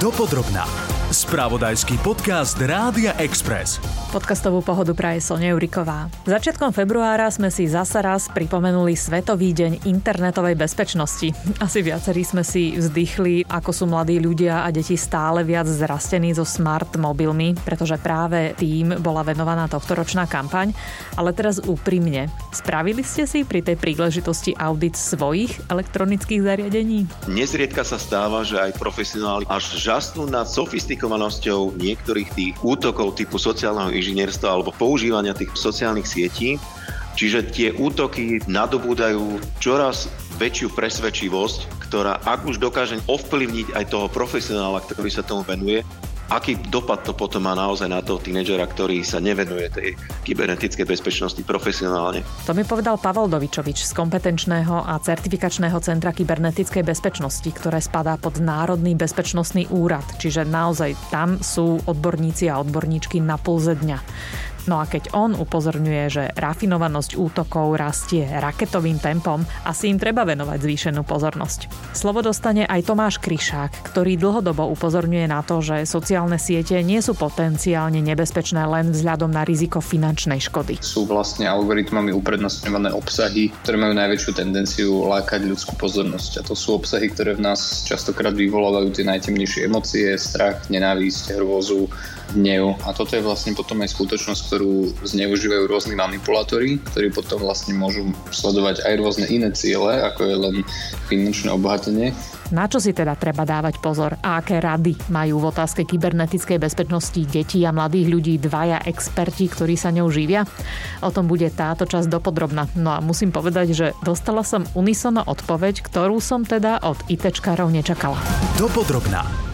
Dopodrobná. Spravodajský podcast Rádia Express. Podcastovú pohodu praje Sonia Juriková. Začiatkom februára sme si zasa raz pripomenuli Svetový deň internetovej bezpečnosti. Asi viacerí sme si vzdychli, ako sú mladí ľudia a deti stále viac zrastení so smart mobilmi, pretože práve tým bola venovaná tohtoročná kampaň. Ale teraz úprimne, spravili ste si pri tej príležitosti audit svojich elektronických zariadení? Nezriedka sa stáva, že aj profesionáli až žasnú nad sofistikovanosťou niektorých tých útokov typu sociálneho inžinierstva alebo používania tých sociálnych sietí. Čiže tie útoky nadobúdajú čoraz väčšiu presvedčivosť, ktorá ak už dokáže ovplyvniť aj toho profesionála, ktorý sa tomu venuje, aký dopad to potom má naozaj na toho tínedžera, ktorý sa nevenuje tej kybernetickej bezpečnosti profesionálne. To mi povedal Pavel Dovičovič z kompetenčného a certifikačného centra kybernetickej bezpečnosti, ktoré spadá pod Národný bezpečnostný úrad, čiže naozaj tam sú odborníci a odborníčky na pulze dňa. No a keď on upozorňuje, že rafinovanosť útokov rastie raketovým tempom, asi im treba venovať zvýšenú pozornosť. Slovo dostane aj Tomáš Kryšák, ktorý dlhodobo upozorňuje na to, že sociálne siete nie sú potenciálne nebezpečné len vzhľadom na riziko finančnej škody. Sú vlastne algoritmami uprednostňované obsahy, ktoré majú najväčšiu tendenciu lákať ľudskú pozornosť. A to sú obsahy, ktoré v nás častokrát vyvolávajú tie najtemnejšie emócie, strach, nenávisť, hrôzu, hnev. A toto je vlastne potom aj skutočnosť, ktorú zneužívajú rôzni manipulátori, ktorí potom vlastne môžu sledovať aj rôzne iné ciele, ako je len finančné obohatenie. Na čo si teda treba dávať pozor a aké rady majú v otázke kybernetickej bezpečnosti detí a mladých ľudí dvaja experti, ktorí sa ňou živia? O tom bude táto časť dopodrobná. No a musím povedať, že dostala som unisono odpoveď, ktorú som teda od ITčkárov nečakala. Dopodrobná.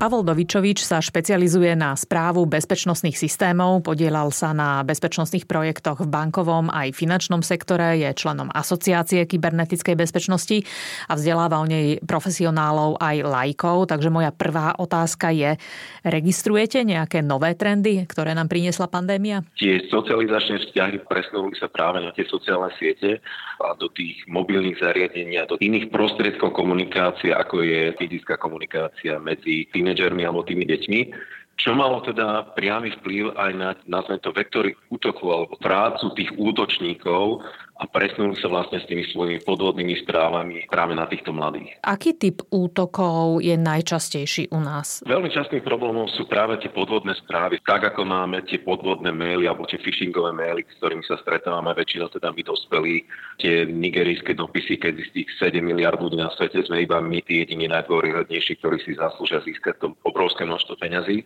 Pavol Dovičovič sa špecializuje na správu bezpečnostných systémov, podielal sa na bezpečnostných projektoch v bankovom aj finančnom sektore, je členom asociácie kybernetickej bezpečnosti a vzdeláva o nej profesionálov aj lajkov. Takže moja prvá otázka je, registrujete nejaké nové trendy, ktoré nám priniesla pandémia? Tie socializačné vzťahy presunuli sa práve na tie sociálne siete a do tých mobilných zariadení a do iných prostriedkov komunikácie, ako je fyzická komunikácia medzi tým tínedžermi alebo tými deťmi, čo malo teda priamy vplyv aj na, nazvem to, vektory útoku alebo prácu tých útočníkov a presunuli sa vlastne s tými svojimi podvodnými správami práve na týchto mladých. Aký typ útokov je najčastejší u nás? Veľmi častým problémom sú práve tie podvodné správy. Tak ako máme tie podvodné maily alebo tie phishingové maily, s ktorými sa stretávame väčšinou teda my dospelí, tie nigerijské dopisy, keď z tých 7 miliard ľudí na svete sme iba my tí jediní najdôryhodnejší, ktorí si zaslúžia získať to obrovské množstvo peňazí.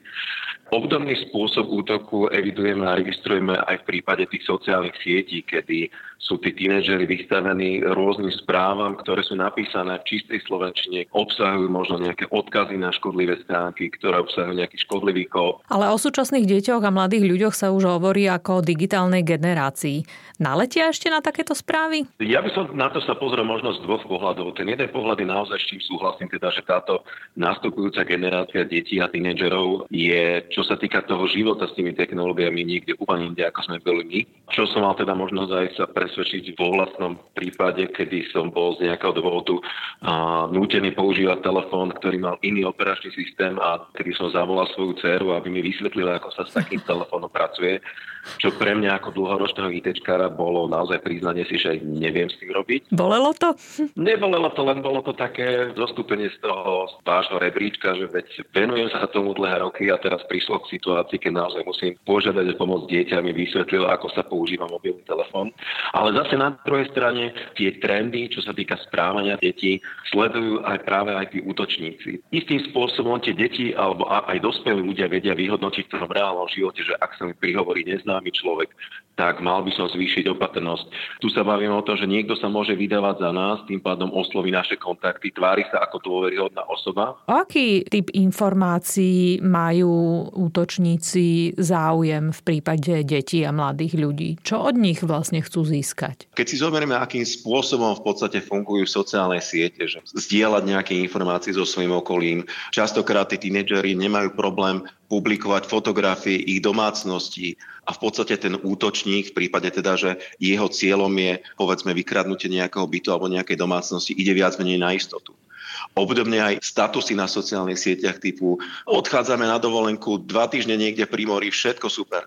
Obdobný spôsob útoku evidujeme a registrujeme aj v prípade tých sociálnych sietí, kedy sú tí tínedžeri vystavení rôznym správam, ktoré sú napísané v čistej slovenčine, obsahujú možno nejaké odkazy na škodlivé stránky, ktoré obsahujú nejaký škodlivý kód. Ale o súčasných deťoch a mladých ľuďoch sa už hovorí ako o digitálnej generácii. Naletia ešte na takéto správy? Ja by som na to sa pozrel možno z dvoch pohľadov. Ten jeden pohľad je naozaj s čím súhlasím, teda, že táto nastupujúca generácia detí a tínedžerov je, čo sa týka toho života s tými technológiami, niekde úplne inde, ako sme boli my. Čo som mal teda možnosť aj sa pres presvedčiť vo vlastnom prípade, kedy som bol z nejakého dôvodu a, nútený používať telefón, ktorý mal iný operačný systém a kedy som zavolal svoju dceru, aby mi vysvetlila, ako sa s takým telefónom pracuje čo pre mňa ako dlhoročného ITčkára bolo naozaj priznanie si, že neviem s tým robiť. Bolelo to? Nebolelo to, len bolo to také zostúpenie z toho vášho rebríčka, že veď venujem sa tomu dlhé roky a teraz prišlo k situácii, keď naozaj musím požiadať o pomoc dieťa, mi vysvetlilo, ako sa používa mobilný telefón. Ale zase na druhej strane tie trendy, čo sa týka správania detí, sledujú aj práve aj tí útočníci. Istým spôsobom tie deti alebo aj dospelí ľudia vedia vyhodnotiť v tom reálnom živote, že ak sa mi prihovorí nezná známy človek, tak mal by som zvýšiť opatrnosť. Tu sa bavíme o tom, že niekto sa môže vydávať za nás, tým pádom osloví naše kontakty, tvári sa ako dôveryhodná osoba. Aký typ informácií majú útočníci záujem v prípade detí a mladých ľudí? Čo od nich vlastne chcú získať? Keď si zoberieme, akým spôsobom v podstate fungujú sociálne siete, že zdieľať nejaké informácie so svojím okolím, častokrát tí tínedžeri nemajú problém publikovať fotografie ich domácností a v podstate ten útočník v prípade teda, že jeho cieľom je povedzme vykradnutie nejakého bytu alebo nejakej domácnosti, ide viac menej na istotu. Obdobne aj statusy na sociálnych sieťach typu odchádzame na dovolenku, dva týždne niekde pri mori, všetko super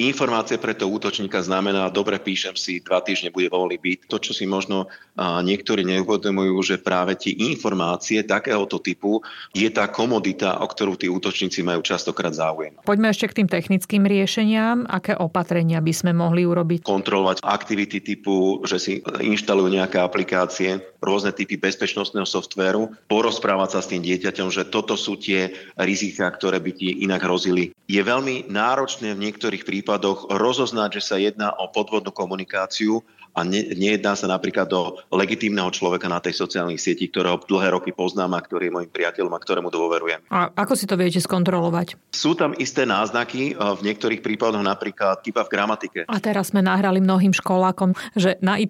Informácie pre toho útočníka znamená, dobre, píšem si, dva týždne bude voľný byt. To, čo si možno niektorí neuvedomujú, že práve tie informácie takéhoto typu je tá komodita, o ktorú tí útočníci majú častokrát záujem. Poďme ešte k tým technickým riešeniam. Aké opatrenia by sme mohli urobiť? Kontrolovať aktivity typu, že si inštalujú nejaké aplikácie, rôzne typy bezpečnostného softvéru, porozprávať sa s tým dieťaťom, že toto sú tie rizika, ktoré by ti inak hrozili. Je veľmi náročné v niektorých prípadoch prípadoch rozoznať, že sa jedná o podvodnú komunikáciu a ne, nejedná sa napríklad do legitímneho človeka na tej sociálnej sieti, ktorého dlhé roky poznám a ktorý je môjim priateľom a ktorému dôverujem. A ako si to viete skontrolovať? Sú tam isté náznaky, v niektorých prípadoch napríklad typa v gramatike. A teraz sme nahrali mnohým školákom, že na y,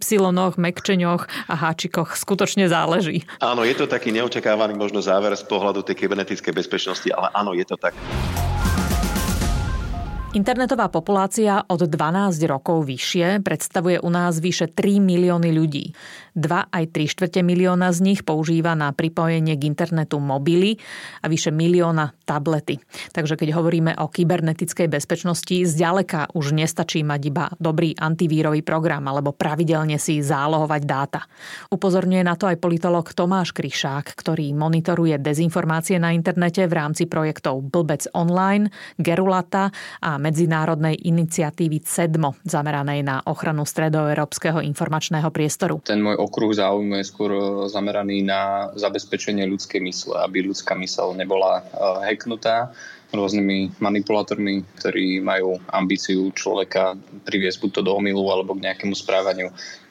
mekčeňoch a háčikoch skutočne záleží. Áno, je to taký neočakávaný možno záver z pohľadu tej kybernetickej bezpečnosti, ale áno, je to tak. Internetová populácia od 12 rokov vyššie predstavuje u nás vyše 3 milióny ľudí. 2 aj 3 štvrte milióna z nich používa na pripojenie k internetu mobily a vyše milióna tablety. Takže keď hovoríme o kybernetickej bezpečnosti, zďaleka už nestačí mať iba dobrý antivírový program alebo pravidelne si zálohovať dáta. Upozorňuje na to aj politolog Tomáš Kryšák, ktorý monitoruje dezinformácie na internete v rámci projektov Blbec online, Gerulata a medzinárodnej iniciatívy CEDMO, zameranej na ochranu stredoeurópskeho informačného priestoru. Ten môj okruh záujmu je skôr e, zameraný na zabezpečenie ľudskej mysle, aby ľudská mysel nebola e, hacknutá rôznymi manipulátormi, ktorí majú ambíciu človeka priviesť buď to do omilu alebo k nejakému správaniu,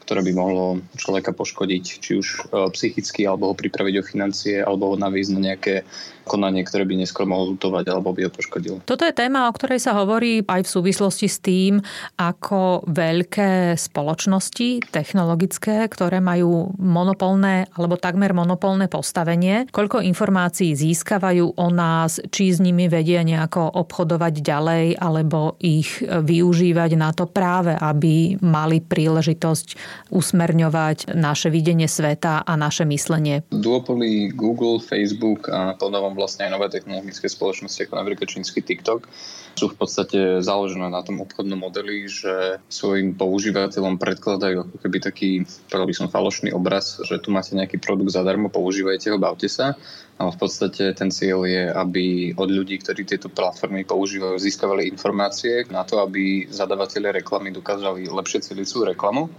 ktoré by mohlo človeka poškodiť, či už e, psychicky, alebo ho pripraviť o financie, alebo ho navísť na nejaké konanie, ktoré by neskôr mohol lutovať alebo by ho poškodil. Toto je téma, o ktorej sa hovorí aj v súvislosti s tým, ako veľké spoločnosti technologické, ktoré majú monopolné alebo takmer monopolné postavenie, koľko informácií získavajú o nás, či s nimi vedia nejako obchodovať ďalej alebo ich využívať na to práve, aby mali príležitosť usmerňovať naše videnie sveta a naše myslenie. Duopoly Google, Facebook a podobom vlastne aj nové technologické spoločnosti, ako napríklad čínsky TikTok, sú v podstate založené na tom obchodnom modeli, že svojim používateľom predkladajú ako keby taký, povedal by som, falošný obraz, že tu máte nejaký produkt zadarmo, používajte ho, bavte sa. Ale v podstate ten cieľ je, aby od ľudí, ktorí tieto platformy používajú, získavali informácie na to, aby zadavatelia reklamy dokázali lepšie celiť svoju reklamu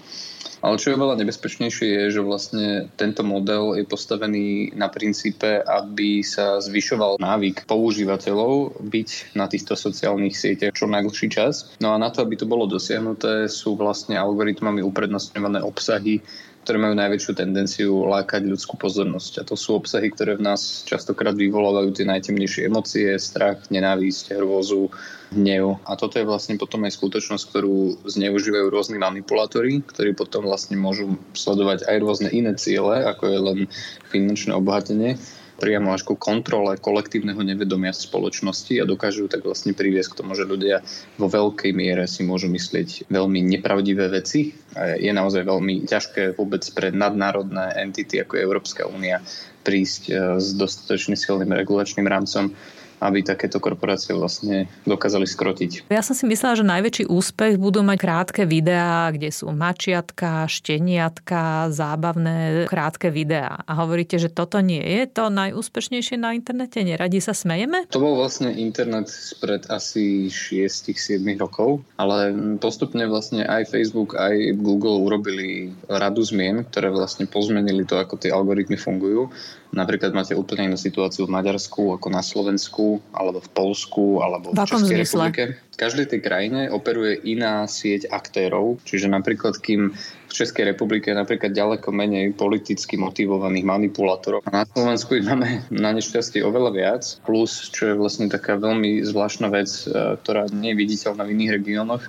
ale čo je veľa nebezpečnejšie je, že vlastne tento model je postavený na princípe, aby sa zvyšoval návyk používateľov byť na týchto sociálnych sieťach čo najdlhší čas. No a na to, aby to bolo dosiahnuté, sú vlastne algoritmami uprednostňované obsahy, ktoré majú najväčšiu tendenciu lákať ľudskú pozornosť. A to sú obsahy, ktoré v nás častokrát vyvolávajú tie najtemnejšie emócie, strach, nenávisť, hrôzu, hnev. A toto je vlastne potom aj skutočnosť, ktorú zneužívajú rôzni manipulátori, ktorí potom vlastne môžu sledovať aj rôzne iné ciele, ako je len finančné obohatenie priamo až ku kontrole kolektívneho nevedomia spoločnosti a dokážu tak vlastne priviesť k tomu, že ľudia vo veľkej miere si môžu myslieť veľmi nepravdivé veci. Je naozaj veľmi ťažké vôbec pre nadnárodné entity ako je Európska únia prísť e, s dostatočne silným regulačným rámcom aby takéto korporácie vlastne dokázali skrotiť. Ja som si myslela, že najväčší úspech budú mať krátke videá, kde sú mačiatka, šteniatka, zábavné krátke videá. A hovoríte, že toto nie je to najúspešnejšie na internete? Neradi sa smejeme? To bol vlastne internet spred asi 6-7 rokov, ale postupne vlastne aj Facebook, aj Google urobili radu zmien, ktoré vlastne pozmenili to, ako tie algoritmy fungujú Napríklad máte úplne inú situáciu v Maďarsku ako na Slovensku, alebo v Polsku, alebo v, v Českej zmysle? republike. V každej tej krajine operuje iná sieť aktérov, čiže napríklad kým v Českej republike je napríklad ďaleko menej politicky motivovaných manipulátorov. A na Slovensku ich máme na nešťastie oveľa viac, plus, čo je vlastne taká veľmi zvláštna vec, e, ktorá nie je viditeľná v iných regiónoch,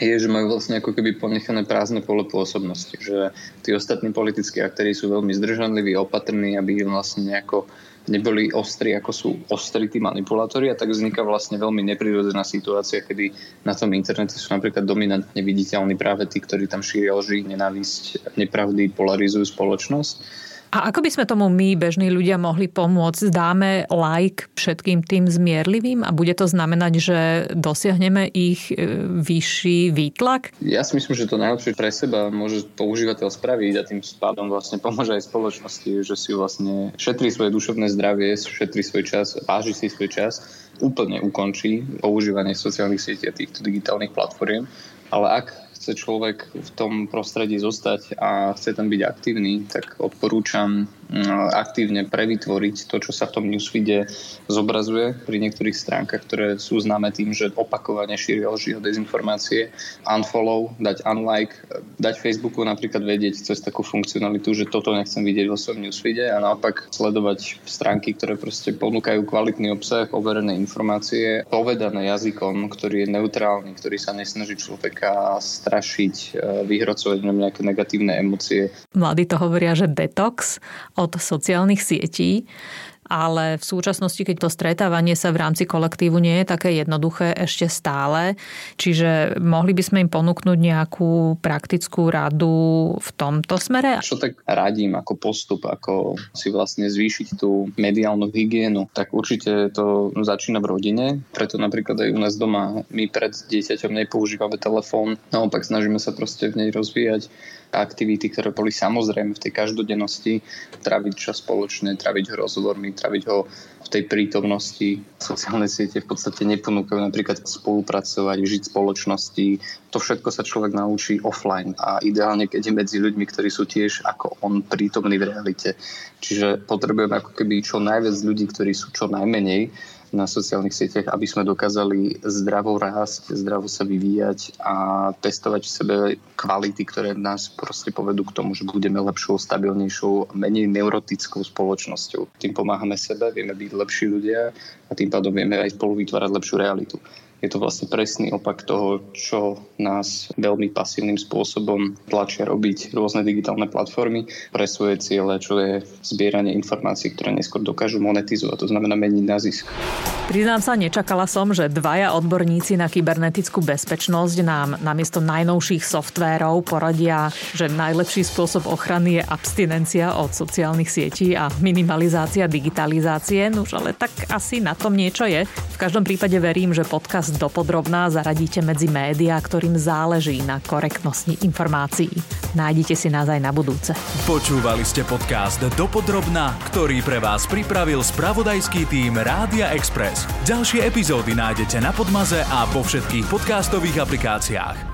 je, že majú vlastne ako keby ponechané prázdne pole pôsobnosti. Že tí ostatní politickí aktéry sú veľmi zdržanliví, opatrní, aby vlastne nejako neboli ostri, ako sú ostri tí manipulátori a tak vzniká vlastne veľmi neprirodzená situácia, kedy na tom internete sú napríklad dominantne viditeľní práve tí, ktorí tam šíria lži, nenávisť, nepravdy, polarizujú spoločnosť A ako by sme tomu my, bežní ľudia, mohli pomôcť? Dáme like všetkým tým zmierlivým a bude to znamenať, že dosiahneme ich e, vyšší výtlak? Ja si myslím, že to najlepšie pre seba môže používateľ spraviť a tým pádom vlastne pomôže aj spoločnosti, že si vlastne šetrí svoje duševné zdravie, šetrí svoj čas, váži si svoj čas, úplne ukončí používanie sociálnych sietí a týchto digitálnych platform. Ale ak chce človek v tom prostredí zostať a chce tam byť aktívny, tak odporúčam aktívne prevytvoriť to, čo sa v tom newsfeede zobrazuje pri niektorých stránkach, ktoré sú známe tým, že opakovane šíria lži a dezinformácie, unfollow, dať unlike, dať Facebooku napríklad vedieť cez takú funkcionalitu, že toto nechcem vidieť vo svojom newsfeede a naopak sledovať stránky, ktoré proste ponúkajú kvalitný obsah, overené informácie, povedané jazykom, ktorý je neutrálny, ktorý sa nesnaží človeka strašiť, e, vyhrocovať na nejaké negatívne emócie. Mladí to hovoria, že detox od sociálnych sietí ale v súčasnosti, keď to stretávanie sa v rámci kolektívu nie je také jednoduché ešte stále, čiže mohli by sme im ponúknuť nejakú praktickú radu v tomto smere? Čo tak radím ako postup, ako si vlastne zvýšiť tú mediálnu hygienu, tak určite to začína v rodine, preto napríklad aj u nás doma my pred dieťaťom nepoužívame telefón, naopak snažíme sa proste v nej rozvíjať aktivity, ktoré boli samozrejme v tej každodennosti, traviť čas spoločne, traviť ho rozhovormi, traviť ho v tej prítomnosti. Sociálne siete v podstate neponúkajú napríklad spolupracovať, žiť spoločnosti. To všetko sa človek naučí offline a ideálne, keď je medzi ľuďmi, ktorí sú tiež ako on prítomní v realite. Čiže potrebujeme ako keby čo najviac ľudí, ktorí sú čo najmenej na sociálnych sieťach, aby sme dokázali zdravo rásť, zdravo sa vyvíjať a testovať v sebe kvality, ktoré nás proste povedú k tomu, že budeme lepšou, stabilnejšou, menej neurotickou spoločnosťou. Tým pomáhame sebe, vieme byť lepší ľudia a tým pádom vieme aj spolu vytvárať lepšiu realitu je to vlastne presný opak toho, čo nás veľmi pasívnym spôsobom tlačia robiť rôzne digitálne platformy pre svoje ciele, čo je zbieranie informácií, ktoré neskôr dokážu monetizovať, to znamená meniť na zisk. Priznám sa, nečakala som, že dvaja odborníci na kybernetickú bezpečnosť nám namiesto najnovších softvérov poradia, že najlepší spôsob ochrany je abstinencia od sociálnych sietí a minimalizácia digitalizácie. Nuž, ale tak asi na tom niečo je. Každom prípade verím, že podcast Dopodrobná zaradíte medzi médiá, ktorým záleží na korektnosti informácií. Nájdite si nás aj na budúce. Počúvali ste podcast Dopodrobná, ktorý pre vás pripravil spravodajský tým Rádia Express. Ďalšie epizódy nájdete na Podmaze a vo všetkých podcastových aplikáciách.